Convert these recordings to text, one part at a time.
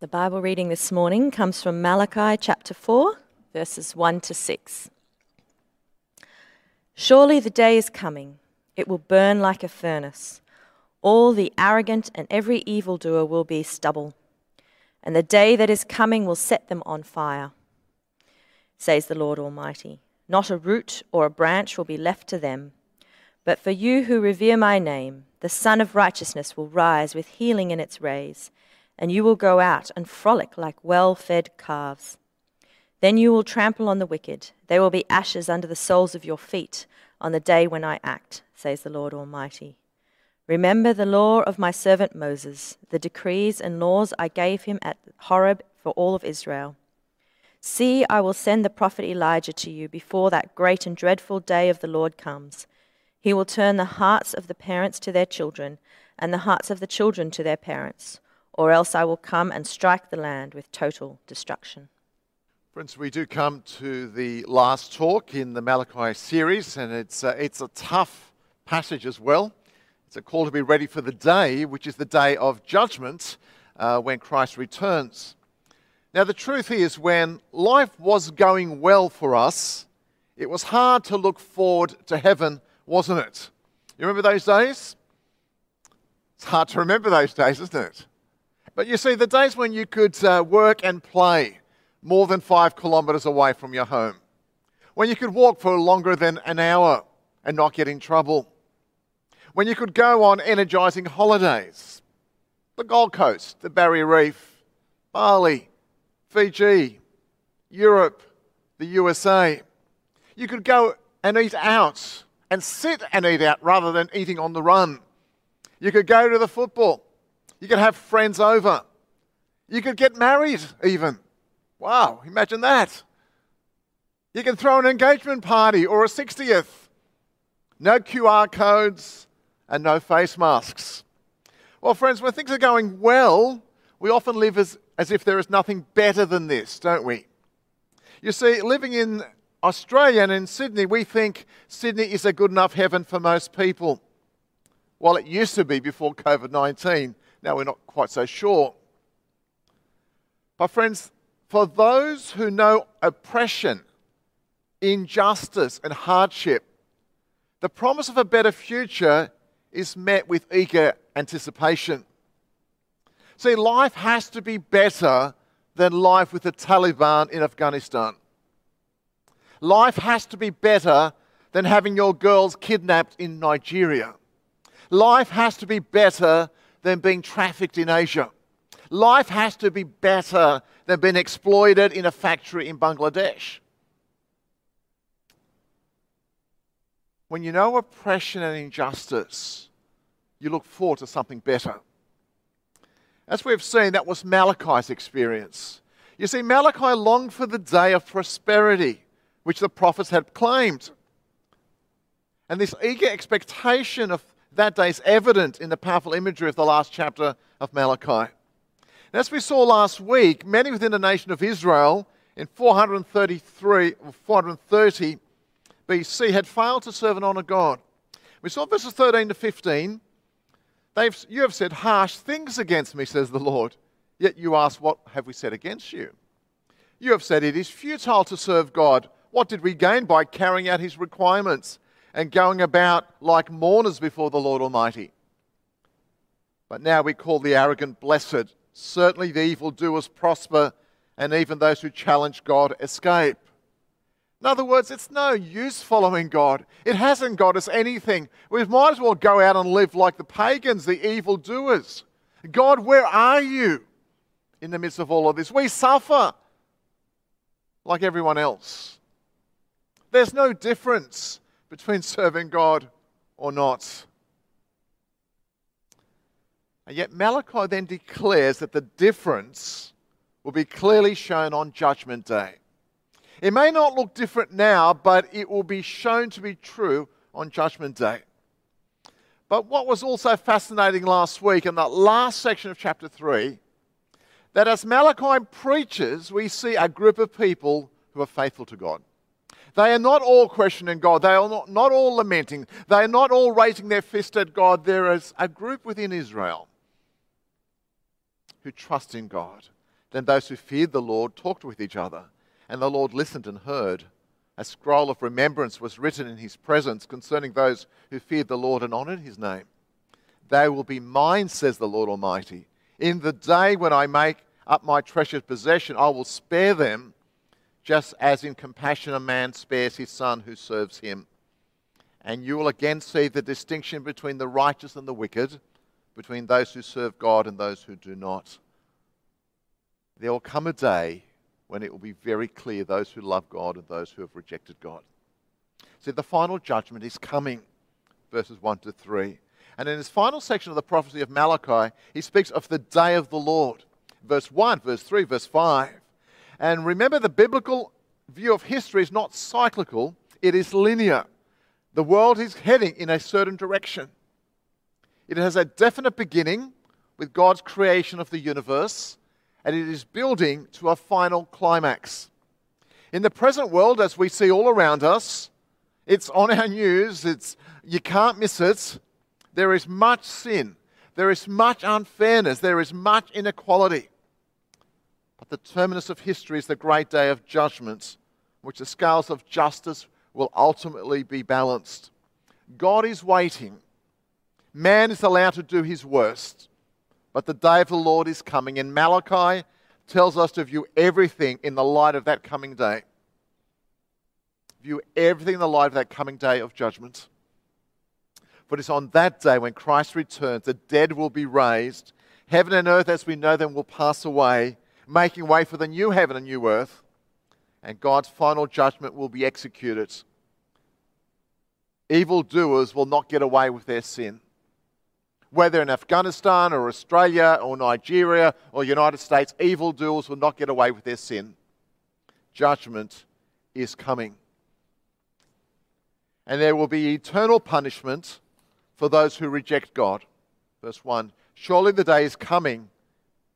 The Bible reading this morning comes from Malachi chapter 4, verses 1 to 6. Surely the day is coming, it will burn like a furnace. All the arrogant and every evildoer will be stubble, and the day that is coming will set them on fire, says the Lord Almighty. Not a root or a branch will be left to them. But for you who revere my name, the Sun of Righteousness will rise with healing in its rays, and you will go out and frolic like well fed calves. Then you will trample on the wicked. They will be ashes under the soles of your feet on the day when I act, says the Lord Almighty. Remember the law of my servant Moses, the decrees and laws I gave him at Horeb for all of Israel. See, I will send the prophet Elijah to you before that great and dreadful day of the Lord comes. He will turn the hearts of the parents to their children, and the hearts of the children to their parents, or else I will come and strike the land with total destruction. Friends, we do come to the last talk in the Malachi series, and it's, uh, it's a tough passage as well. It's a call to be ready for the day, which is the day of judgment uh, when Christ returns. Now, the truth is, when life was going well for us, it was hard to look forward to heaven, wasn't it? You remember those days? It's hard to remember those days, isn't it? But you see, the days when you could uh, work and play more than five kilometers away from your home, when you could walk for longer than an hour and not get in trouble, when you could go on energizing holidays, the Gold Coast, the Barrier Reef, Bali, Fiji, Europe, the USA. You could go and eat out and sit and eat out rather than eating on the run. You could go to the football. You could have friends over. You could get married even. Wow, imagine that. You can throw an engagement party or a 60th. No QR codes and no face masks. Well, friends, when things are going well, we often live as as if there is nothing better than this, don't we? You see, living in Australia and in Sydney, we think Sydney is a good enough heaven for most people. Well, it used to be before COVID 19. Now we're not quite so sure. But, friends, for those who know oppression, injustice, and hardship, the promise of a better future is met with eager anticipation. See, life has to be better than life with the Taliban in Afghanistan. Life has to be better than having your girls kidnapped in Nigeria. Life has to be better than being trafficked in Asia. Life has to be better than being exploited in a factory in Bangladesh. When you know oppression and injustice, you look forward to something better. As we've seen, that was Malachi's experience. You see, Malachi longed for the day of prosperity, which the prophets had claimed. And this eager expectation of that day is evident in the powerful imagery of the last chapter of Malachi. And as we saw last week, many within the nation of Israel in 433 or 430 BC had failed to serve and honor God. We saw verses 13 to 15 They've, you have said harsh things against me, says the Lord. Yet you ask, What have we said against you? You have said it is futile to serve God. What did we gain by carrying out his requirements and going about like mourners before the Lord Almighty? But now we call the arrogant blessed. Certainly the evildoers prosper, and even those who challenge God escape. In other words, it's no use following God. It hasn't got us anything. We might as well go out and live like the pagans, the evildoers. God, where are you in the midst of all of this? We suffer like everyone else. There's no difference between serving God or not. And yet, Malachi then declares that the difference will be clearly shown on Judgment Day. It may not look different now, but it will be shown to be true on Judgment Day. But what was also fascinating last week in that last section of chapter 3, that as Malachi preaches, we see a group of people who are faithful to God. They are not all questioning God. They are not, not all lamenting. They are not all raising their fist at God. There is a group within Israel who trust in God. Then those who feared the Lord talked with each other, and the Lord listened and heard. A scroll of remembrance was written in his presence concerning those who feared the Lord and honored his name. They will be mine, says the Lord Almighty. In the day when I make up my treasured possession, I will spare them, just as in compassion a man spares his son who serves him. And you will again see the distinction between the righteous and the wicked, between those who serve God and those who do not. There will come a day when it will be very clear those who love God and those who have rejected God. See, the final judgment is coming, verses 1 to 3. And in his final section of the prophecy of Malachi, he speaks of the day of the Lord. Verse 1, verse 3, verse 5. And remember, the biblical view of history is not cyclical, it is linear. The world is heading in a certain direction. It has a definite beginning with God's creation of the universe, and it is building to a final climax. In the present world, as we see all around us, it's on our news, it's, you can't miss it. There is much sin, there is much unfairness, there is much inequality. But the terminus of history is the great day of judgment, which the scales of justice will ultimately be balanced. God is waiting. Man is allowed to do his worst. But the day of the Lord is coming, and Malachi tells us to view everything in the light of that coming day. View everything in the light of that coming day of judgment. For it is on that day when Christ returns, the dead will be raised, heaven and earth as we know them will pass away, making way for the new heaven and new earth and God's final judgment will be executed. Evildoers will not get away with their sin. Whether in Afghanistan or Australia or Nigeria or United States, evildoers will not get away with their sin. Judgment is coming. And there will be eternal punishment for those who reject God. Verse 1 Surely the day is coming,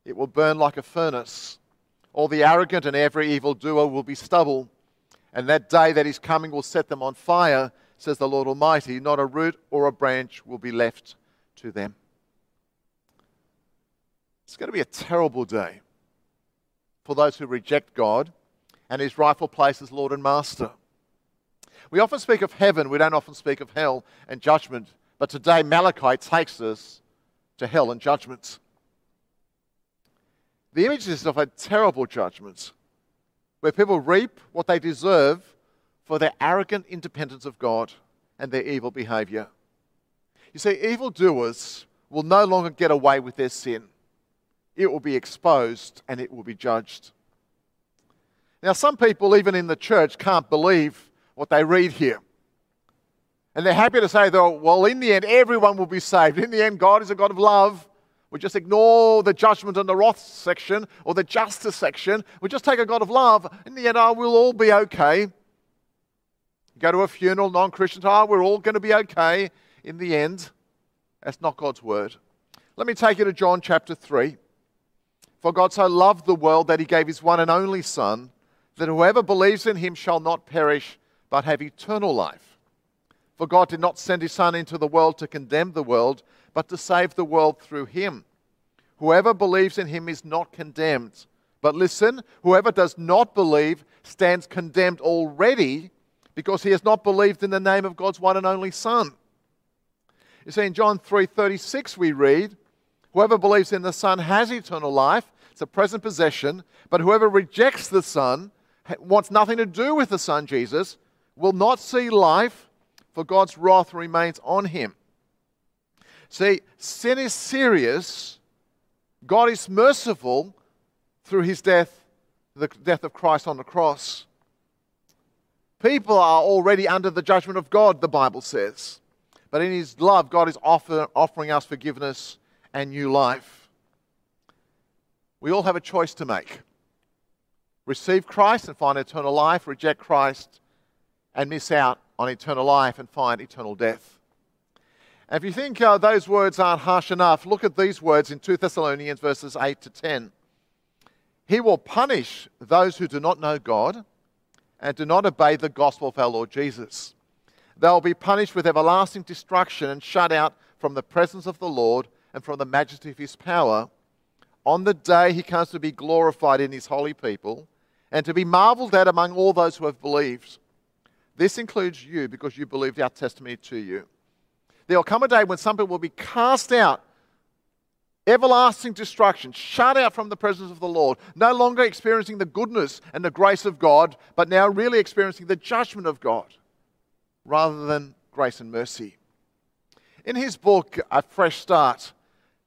it will burn like a furnace all the arrogant and every evildoer will be stubble, and that day that is coming will set them on fire, says the Lord Almighty. Not a root or a branch will be left to them. It's going to be a terrible day for those who reject God and his rightful place as Lord and Master. We often speak of heaven, we don't often speak of hell and judgment, but today Malachi takes us to hell and judgment. The images of a terrible judgment where people reap what they deserve for their arrogant independence of God and their evil behavior. You see, evildoers will no longer get away with their sin. It will be exposed and it will be judged. Now, some people, even in the church, can't believe what they read here. And they're happy to say, though, well, in the end, everyone will be saved. In the end, God is a God of love. We just ignore the judgment and the wrath section or the justice section. We just take a God of love. In the end, oh, we'll all be okay. Go to a funeral, non Christians, oh, we're all going to be okay in the end. That's not God's word. Let me take you to John chapter 3. For God so loved the world that he gave his one and only Son, that whoever believes in him shall not perish, but have eternal life. For God did not send his Son into the world to condemn the world, but to save the world through him. Whoever believes in him is not condemned. But listen, whoever does not believe stands condemned already because he has not believed in the name of God's one and only Son. You see, in John 3:36 we read, Whoever believes in the Son has eternal life. It's a present possession. But whoever rejects the Son, wants nothing to do with the Son, Jesus, will not see life, for God's wrath remains on him. See, sin is serious. God is merciful through his death, the death of Christ on the cross. People are already under the judgment of God, the Bible says. But in his love, God is offer, offering us forgiveness and new life. We all have a choice to make receive Christ and find eternal life, reject Christ and miss out on eternal life and find eternal death. If you think uh, those words aren't harsh enough, look at these words in 2 Thessalonians verses 8 to 10. He will punish those who do not know God and do not obey the gospel of our Lord Jesus. They will be punished with everlasting destruction and shut out from the presence of the Lord and from the majesty of his power. on the day he comes to be glorified in his holy people and to be marveled at among all those who have believed. This includes you because you believed our testimony to you. There will come a day when some people will be cast out, everlasting destruction, shut out from the presence of the Lord, no longer experiencing the goodness and the grace of God, but now really experiencing the judgment of God rather than grace and mercy. In his book, A Fresh Start,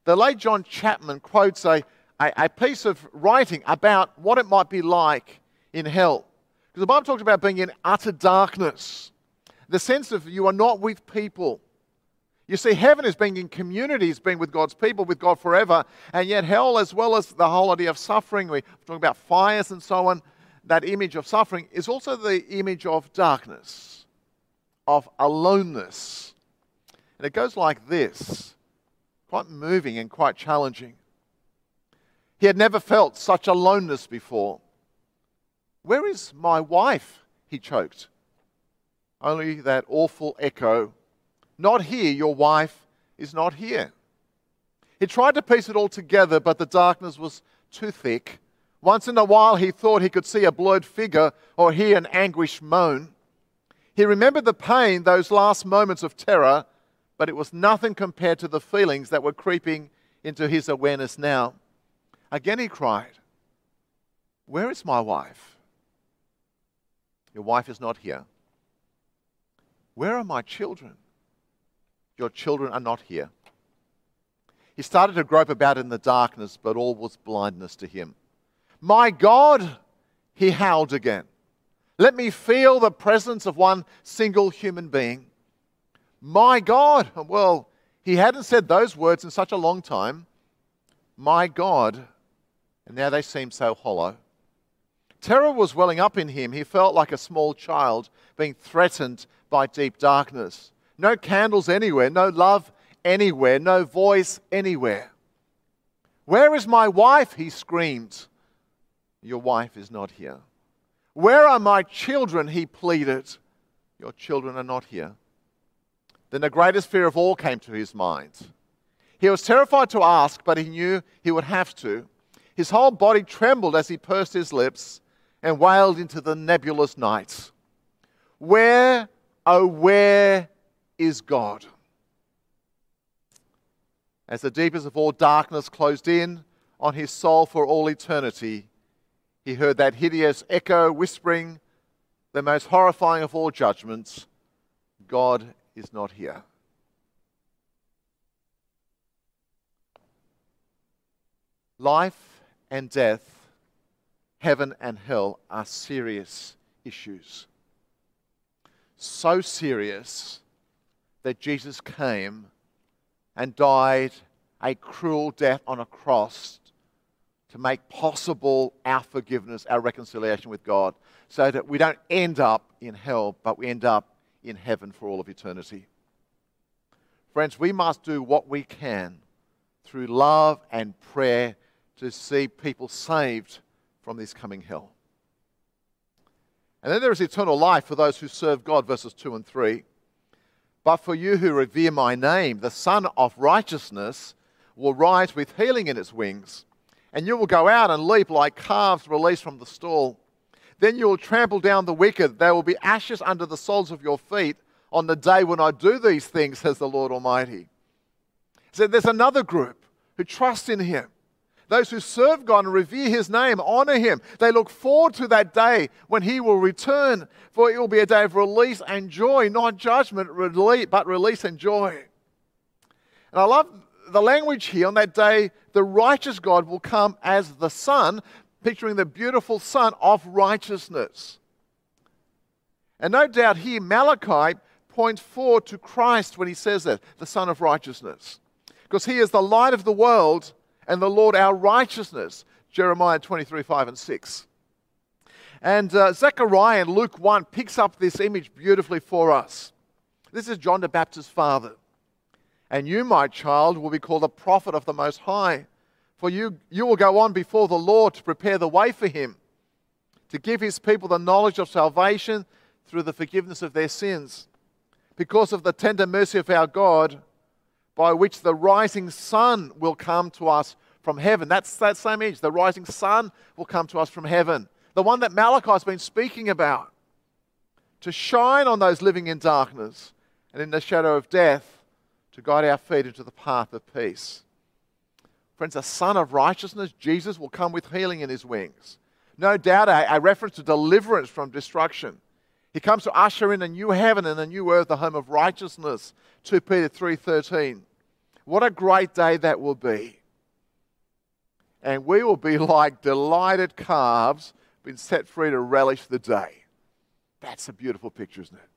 the late John Chapman quotes a a, a piece of writing about what it might be like in hell. Because the Bible talks about being in utter darkness, the sense of you are not with people. You see, heaven is being in communities, being with God's people, with God forever, and yet hell, as well as the whole idea of suffering, we're talking about fires and so on, that image of suffering is also the image of darkness, of aloneness. And it goes like this quite moving and quite challenging. He had never felt such aloneness before. Where is my wife? He choked. Only that awful echo. Not here, your wife is not here. He tried to piece it all together, but the darkness was too thick. Once in a while, he thought he could see a blurred figure or hear an anguished moan. He remembered the pain, those last moments of terror, but it was nothing compared to the feelings that were creeping into his awareness now. Again he cried, Where is my wife? Your wife is not here. Where are my children? Your children are not here. He started to grope about in the darkness, but all was blindness to him. My God, he howled again. Let me feel the presence of one single human being. My God. Well, he hadn't said those words in such a long time. My God and now they seem so hollow. Terror was welling up in him. He felt like a small child being threatened by deep darkness. No candles anywhere, no love anywhere, no voice anywhere. Where is my wife? He screamed. Your wife is not here. Where are my children? He pleaded. Your children are not here. Then the greatest fear of all came to his mind. He was terrified to ask, but he knew he would have to. His whole body trembled as he pursed his lips and wailed into the nebulous night. Where, oh, where is God? As the deepest of all darkness closed in on his soul for all eternity, he heard that hideous echo whispering, the most horrifying of all judgments God is not here. Life and death, heaven and hell are serious issues. So serious that Jesus came and died a cruel death on a cross to make possible our forgiveness, our reconciliation with God, so that we don't end up in hell, but we end up in heaven for all of eternity. Friends, we must do what we can through love and prayer to see people saved from this coming hell. And then there is eternal life for those who serve God, verses 2 and 3. But for you who revere my name, the Sun of Righteousness will rise with healing in its wings, and you will go out and leap like calves released from the stall. Then you will trample down the wicked. There will be ashes under the soles of your feet on the day when I do these things, says the Lord Almighty. So there's another group who trust in Him those who serve God and revere His name honor Him. They look forward to that day when He will return, for it will be a day of release and joy, not judgment, but release and joy. And I love the language here on that day, the righteous God will come as the Sun, picturing the beautiful Sun of righteousness. And no doubt here, Malachi points forward to Christ when he says that, the Sun of righteousness. Because he is the light of the world and the Lord our righteousness. Jeremiah 23, 5 and 6. And uh, Zechariah in Luke 1 picks up this image beautifully for us. This is John the Baptist's father. And you, my child, will be called a prophet of the Most High, for you, you will go on before the Lord to prepare the way for him, to give his people the knowledge of salvation through the forgiveness of their sins. Because of the tender mercy of our God, by which the rising sun will come to us from heaven. That's that same image. The rising sun will come to us from heaven. The one that Malachi has been speaking about. To shine on those living in darkness and in the shadow of death, to guide our feet into the path of peace. Friends, a son of righteousness, Jesus, will come with healing in his wings. No doubt a, a reference to deliverance from destruction. He comes to usher in a new heaven and a new earth, the home of righteousness. 2 Peter 3:13. What a great day that will be. And we will be like delighted calves been set free to relish the day. That's a beautiful picture, isn't it?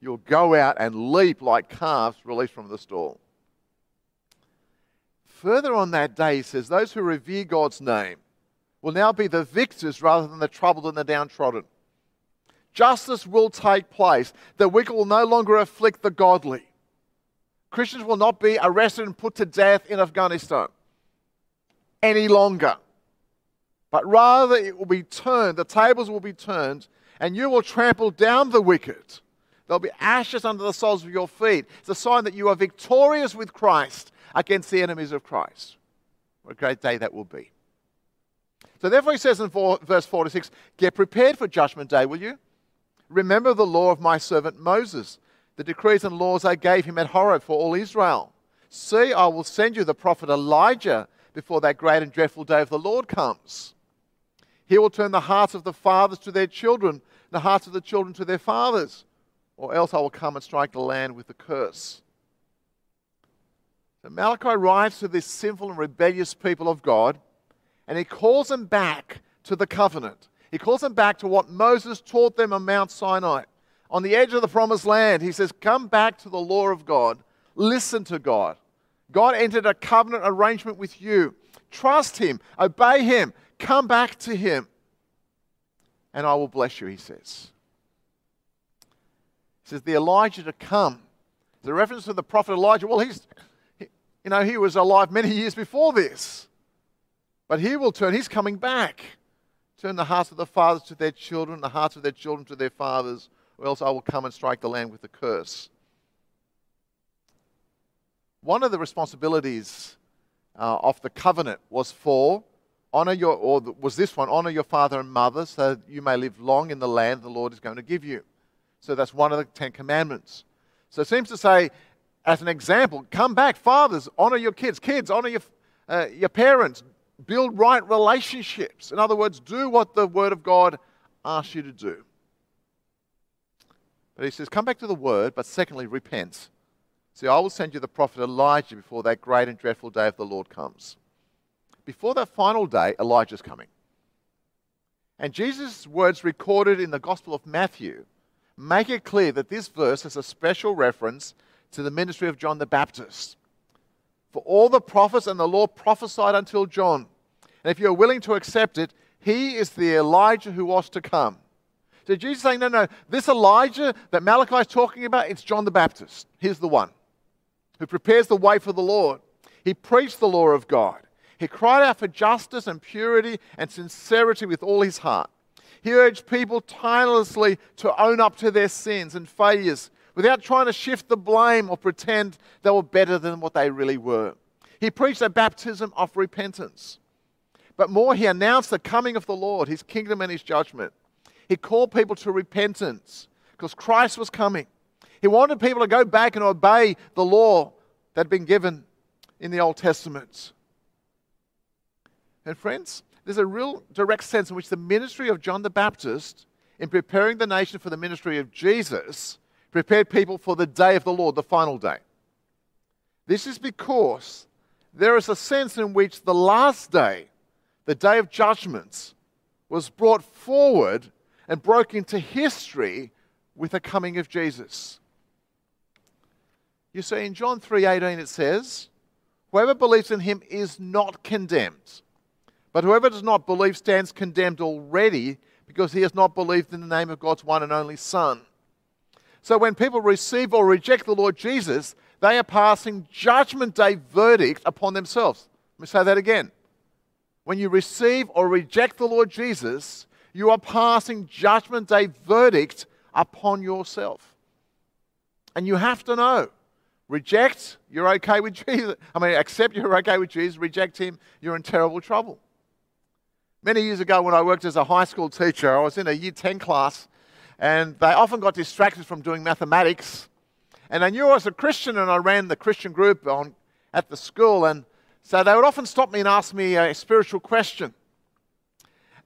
You'll go out and leap like calves released from the stall. Further on that day, he says, Those who revere God's name will now be the victors rather than the troubled and the downtrodden. Justice will take place. The wicked will no longer afflict the godly. Christians will not be arrested and put to death in Afghanistan any longer. But rather, it will be turned, the tables will be turned, and you will trample down the wicked. There'll be ashes under the soles of your feet. It's a sign that you are victorious with Christ against the enemies of Christ. What a great day that will be. So, therefore, he says in four, verse 46 Get prepared for judgment day, will you? Remember the law of my servant Moses, the decrees and laws I gave him at Horeb for all Israel. See, I will send you the prophet Elijah before that great and dreadful day of the Lord comes. He will turn the hearts of the fathers to their children, and the hearts of the children to their fathers, or else I will come and strike the land with a curse. So Malachi writes to this sinful and rebellious people of God, and he calls them back to the covenant. He calls them back to what Moses taught them on Mount Sinai. On the edge of the promised land, he says, Come back to the law of God. Listen to God. God entered a covenant arrangement with you. Trust Him, obey Him, come back to Him, and I will bless you, he says. He says, The Elijah to come. The reference to the prophet Elijah, well, he's, you know, he was alive many years before this. But he will turn, he's coming back. Turn the hearts of the fathers to their children, the hearts of their children to their fathers, or else I will come and strike the land with a curse. One of the responsibilities uh, of the covenant was for honor your, or was this one, honor your father and mother so that you may live long in the land the Lord is going to give you. So that's one of the Ten Commandments. So it seems to say, as an example, come back, fathers, honor your kids, kids, honor your, uh, your parents, build right relationships. In other words, do what the Word of God asks you to do. But he says, come back to the Word, but secondly, repent. See, I will send you the prophet Elijah before that great and dreadful day of the Lord comes. Before that final day, Elijah's coming. And Jesus' words recorded in the Gospel of Matthew make it clear that this verse is a special reference to the ministry of John the Baptist. For all the prophets and the law prophesied until John. And if you're willing to accept it, he is the Elijah who was to come. So Jesus is saying, no, no, this Elijah that Malachi is talking about, it's John the Baptist. He's the one who prepares the way for the Lord. He preached the law of God. He cried out for justice and purity and sincerity with all his heart. He urged people tirelessly to own up to their sins and failures without trying to shift the blame or pretend they were better than what they really were. He preached a baptism of repentance. But more, he announced the coming of the Lord, his kingdom and his judgment. He called people to repentance because Christ was coming. He wanted people to go back and obey the law that had been given in the Old Testament. And friends, there's a real direct sense in which the ministry of John the Baptist, in preparing the nation for the ministry of Jesus, prepared people for the day of the Lord, the final day. This is because there is a sense in which the last day, the day of judgments, was brought forward and broke into history with the coming of Jesus. You see, in John 3:18 it says, Whoever believes in him is not condemned. But whoever does not believe stands condemned already because he has not believed in the name of God's one and only Son. So when people receive or reject the Lord Jesus, they are passing judgment day verdict upon themselves. Let me say that again. When you receive or reject the Lord Jesus, you are passing judgment day verdict upon yourself. And you have to know Reject, you're okay with Jesus. I mean, accept you're okay with Jesus. Reject him, you're in terrible trouble. Many years ago, when I worked as a high school teacher, I was in a year 10 class, and they often got distracted from doing mathematics. And I knew I was a Christian, and I ran the Christian group on, at the school. And so they would often stop me and ask me a spiritual question.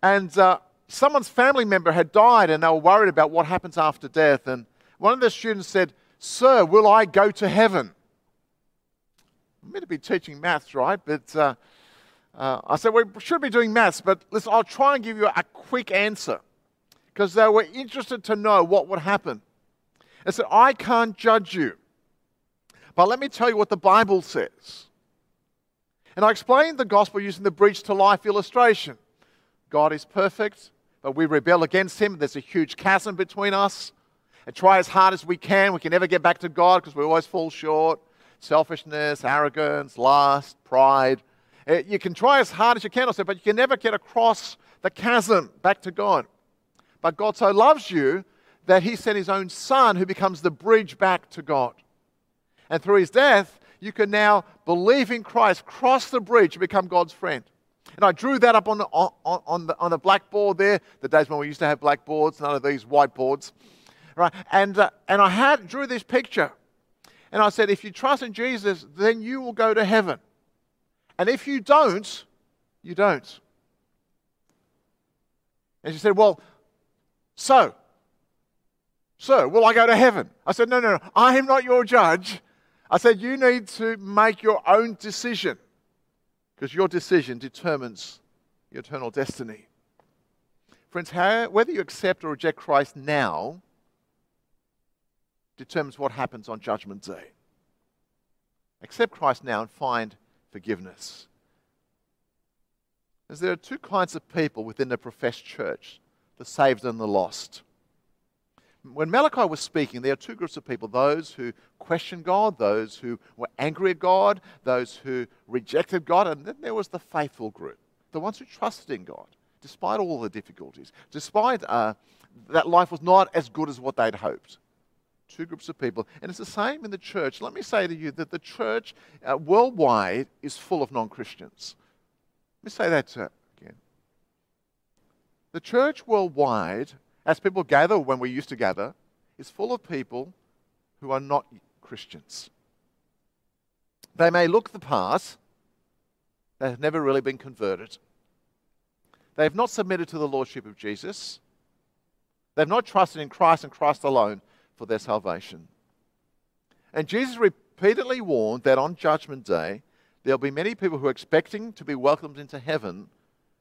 And uh, someone's family member had died, and they were worried about what happens after death. And one of the students said, Sir, will I go to heaven? I'm meant to be teaching maths, right? But uh, uh, I said, We should be doing maths, but listen, I'll try and give you a quick answer because they were interested to know what would happen. I said, I can't judge you, but let me tell you what the Bible says. And I explained the gospel using the bridge to life illustration. God is perfect, we rebel against Him. There's a huge chasm between us and try as hard as we can. We can never get back to God because we always fall short. Selfishness, arrogance, lust, pride. Eh, you can try as hard as you can, but you can never get across the chasm back to God. But God so loves you that He sent His own Son who becomes the bridge back to God. And through His death, you can now believe in Christ, cross the bridge, and become God's friend. And I drew that up on the, on, on, the, on the blackboard there, the days when we used to have blackboards, none of these whiteboards. Right? And, uh, and I had, drew this picture. And I said, if you trust in Jesus, then you will go to heaven. And if you don't, you don't. And she said, Well, so, so, will I go to heaven? I said, No, no, no. I am not your judge. I said, You need to make your own decision because your decision determines your eternal destiny. Friends, how, whether you accept or reject Christ now determines what happens on Judgment Day. Accept Christ now and find forgiveness. As there are two kinds of people within the professed church the saved and the lost. When Malachi was speaking, there are two groups of people those who questioned God, those who were angry at God, those who rejected God, and then there was the faithful group, the ones who trusted in God, despite all the difficulties, despite uh, that life was not as good as what they'd hoped two groups of people. And it's the same in the church. Let me say to you that the church uh, worldwide is full of non Christians. Let me say that uh, again. The church worldwide, as people gather when we used to gather, is full of people who are not Christians. They may look the part, they have never really been converted. They have not submitted to the Lordship of Jesus. They have not trusted in Christ and Christ alone for their salvation. And Jesus repeatedly warned that on Judgment Day, there'll be many people who are expecting to be welcomed into heaven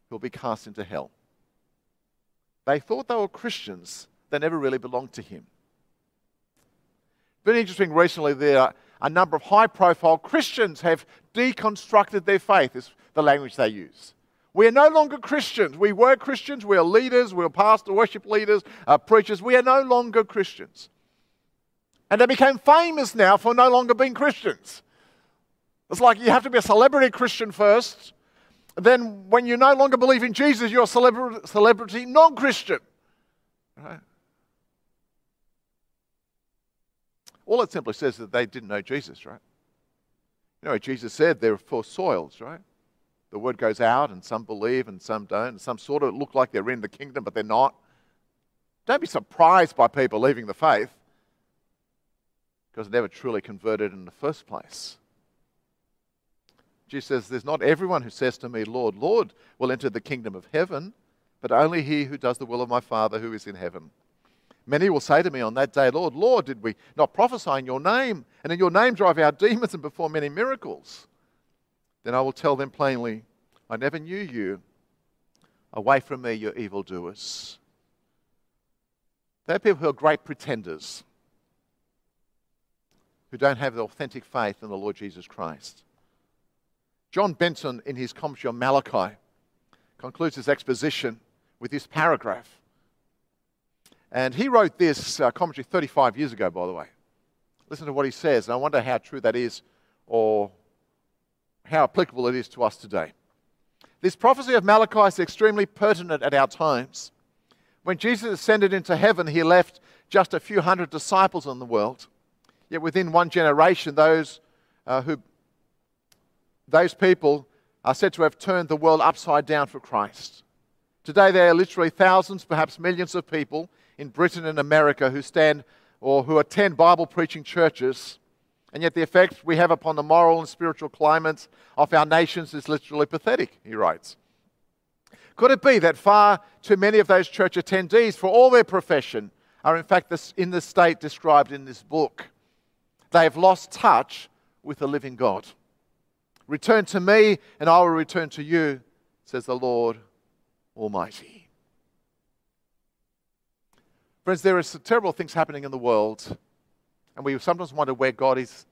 who will be cast into hell. They thought they were Christians, they never really belonged to Him. Been interesting recently, there are a number of high profile Christians have deconstructed their faith, is the language they use. We are no longer Christians. We were Christians. We are leaders. We are pastor, worship leaders, uh, preachers. We are no longer Christians. And they became famous now for no longer being Christians. It's like you have to be a celebrity Christian first. Then, when you no longer believe in Jesus, you're a celebrity, celebrity non Christian. Right? All it simply says is that they didn't know Jesus, right? You know, Jesus said there are four soils, right? The word goes out, and some believe and some don't, and some sort of look like they're in the kingdom, but they're not. Don't be surprised by people leaving the faith because they never truly converted in the first place. Jesus says, There's not everyone who says to me, Lord, Lord, will enter the kingdom of heaven, but only he who does the will of my Father who is in heaven. Many will say to me on that day, Lord, Lord, did we not prophesy in your name, and in your name drive out demons and perform many miracles? Then I will tell them plainly, I never knew you. Away from me, you evildoers. There are people who are great pretenders who don't have the authentic faith in the Lord Jesus Christ. John Benton, in his commentary on Malachi, concludes his exposition with this paragraph. And he wrote this uh, commentary 35 years ago, by the way. Listen to what he says, and I wonder how true that is or how applicable it is to us today. This prophecy of Malachi is extremely pertinent at our times. When Jesus ascended into heaven, he left just a few hundred disciples in the world. Yet within one generation, those uh, who those people are said to have turned the world upside down for Christ. Today, there are literally thousands, perhaps millions of people in Britain and America who stand or who attend Bible preaching churches, and yet the effect we have upon the moral and spiritual climates of our nations is literally pathetic, he writes. Could it be that far too many of those church attendees, for all their profession, are in fact in the state described in this book? They have lost touch with the living God. Return to me, and I will return to you, says the Lord Almighty. Friends, there are terrible things happening in the world, and we sometimes wonder where God is,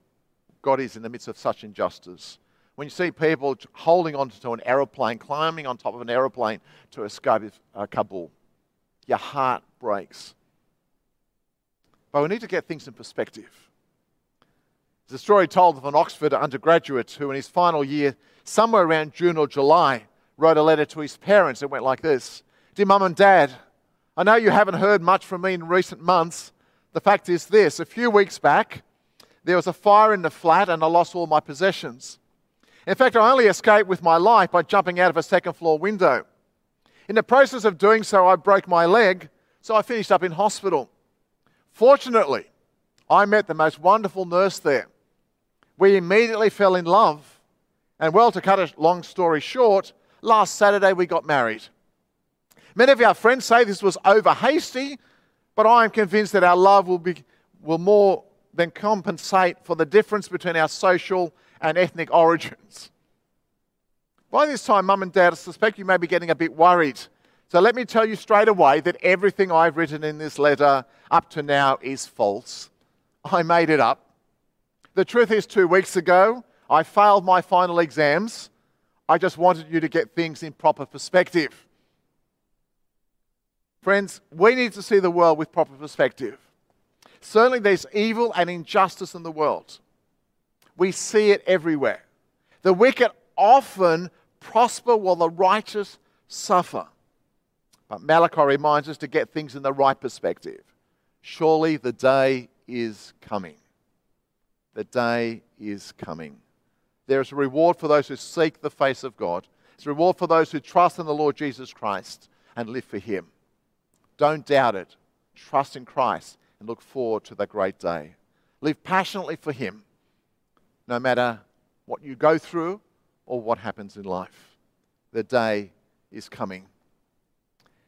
God is in the midst of such injustice. When you see people holding onto an aeroplane, climbing on top of an aeroplane to escape uh, Kabul, your heart breaks. But we need to get things in perspective. There's a story told of an Oxford undergraduate who, in his final year, somewhere around June or July, wrote a letter to his parents. It went like this Dear Mum and Dad, I know you haven't heard much from me in recent months. The fact is this a few weeks back, there was a fire in the flat and I lost all my possessions. In fact, I only escaped with my life by jumping out of a second floor window. In the process of doing so, I broke my leg, so I finished up in hospital. Fortunately, I met the most wonderful nurse there. We immediately fell in love. And well, to cut a long story short, last Saturday we got married. Many of our friends say this was over hasty, but I am convinced that our love will, be, will more than compensate for the difference between our social and ethnic origins. By this time, Mum and Dad, I suspect you may be getting a bit worried. So let me tell you straight away that everything I've written in this letter up to now is false. I made it up. The truth is, two weeks ago, I failed my final exams. I just wanted you to get things in proper perspective. Friends, we need to see the world with proper perspective. Certainly, there's evil and injustice in the world. We see it everywhere. The wicked often prosper while the righteous suffer. But Malachi reminds us to get things in the right perspective. Surely the day is coming. The day is coming. There is a reward for those who seek the face of God. It's a reward for those who trust in the Lord Jesus Christ and live for Him. Don't doubt it. Trust in Christ and look forward to that great day. Live passionately for Him, no matter what you go through or what happens in life. The day is coming.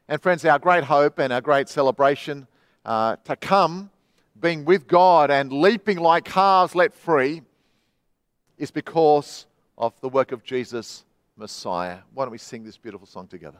And, friends, our great hope and our great celebration uh, to come, being with God and leaping like calves let free, is because of the work of Jesus, Messiah. Why don't we sing this beautiful song together?